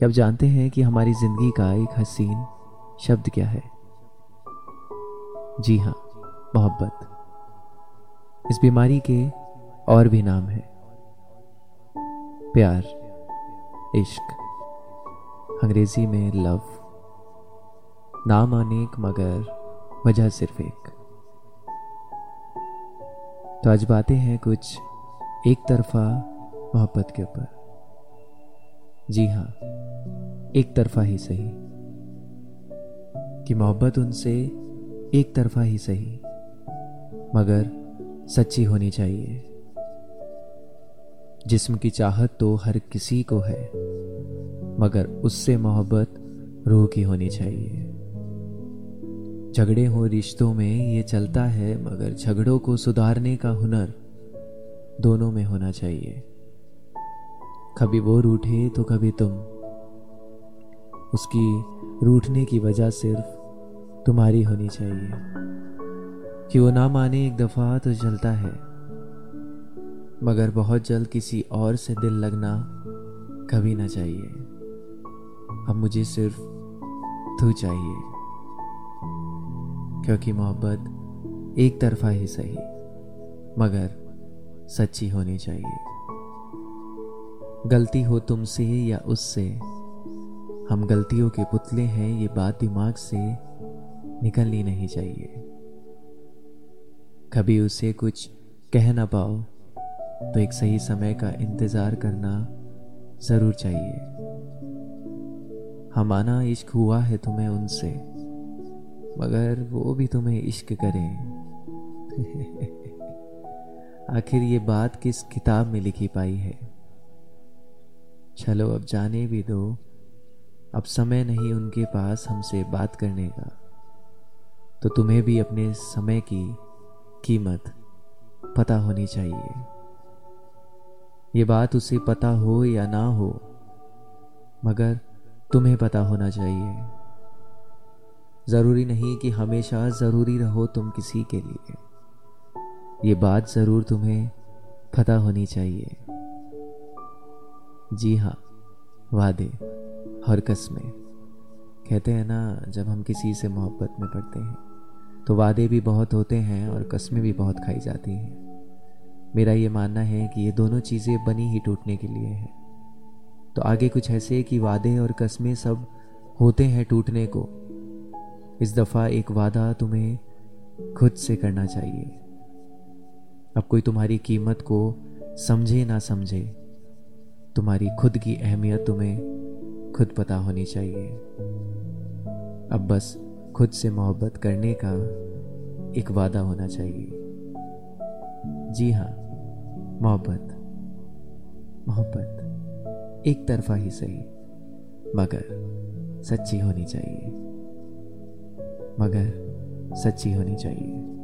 क्या आप जानते हैं कि हमारी ज़िंदगी का एक हसीन शब्द क्या है। जी हाँ मोहब्बत। इस बीमारी के और भी नाम है। प्यार, इश्क, अंग्रेज़ी में लव। नाम अनेक, मगर वजह सिर्फ़ एक। तो आज बातें हैं कुछ एक तरफा मोहब्बत के ऊपर। जी हाँ एक तरफा ही सही। कि मोहब्बत उनसे एक तरफा ही सही, मगर सच्ची होनी चाहिए। जिस्म की चाहत तो हर किसी को है, मगर उससे मोहब्बत रूह की होनी चाहिए। झगड़े हो रिश्तों में ये चलता है, मगर झगड़ों को सुधारने का हुनर दोनों में होना चाहिए। कभी वो रूठे तो कभी तुम। उसकी रूठने की वजह सिर्फ़ तुम्हारी होनी चाहिए। कि वो ना माने एक दफ़ा तो जलता है। मगर बहुत जल्द किसी और से दिल लगना कभी ना चाहिए। अब मुझे सिर्फ़ तू चाहिए। क्योंकि मोहब्बत एक तरफा ही सही, मगर सच्ची होनी चाहिए। गलती हो तुमसे या उससे हम गलतियों के पुतले हैं, ये बात दिमाग से निकलनी नहीं चाहिए। कभी उसे कुछ कह ना पाओ तो एक सही समय का इंतज़ार करना ज़रूर चाहिए। हमारा इश्क हुआ है तुम्हें उनसे, मगर वो भी तुम्हें इश्क करें। आखिर ये बात किस किताब में लिखी पाई है? चलो अब जाने भी दो। अब समय नहीं उनके पास हमसे बात करने का। तो तुम्हें भी अपने समय की कीमत पता होनी चाहिए। ये बात उसे पता हो या ना हो, मगर तुम्हें पता होना चाहिए। ज़रूरी नहीं कि हमेशा ज़रूरी रहो तुम किसी के लिए। ये बात ज़रूर तुम्हें पता होनी चाहिए। जी हाँ वादे। और कस्में कहते हैं ना, जब हम किसी से मोहब्बत में पड़ते हैं तो वादे भी बहुत होते हैं और कस्में भी बहुत खाई जाती हैं। मेरा ये मानना है कि ये दोनों चीज़ें बनी ही टूटने के लिए हैं। तो आगे कुछ ऐसे कि वादे और कस्में सब होते हैं टूटने को। इस दफ़ा एक वादा तुम्हें खुद से करना चाहिए। अब कोई तुम्हारी कीमत को समझे ना समझे, तुम्हारी खुद की अहमियत तुम्हें खुद पता होनी चाहिए। अब बस खुद से मोहब्बत करने का एक वादा होना चाहिए। जी हाँ मोहब्बत मोहब्बत एक तरफा ही सही, मगर सच्ची होनी चाहिए। मगर सच्ची होनी चाहिए।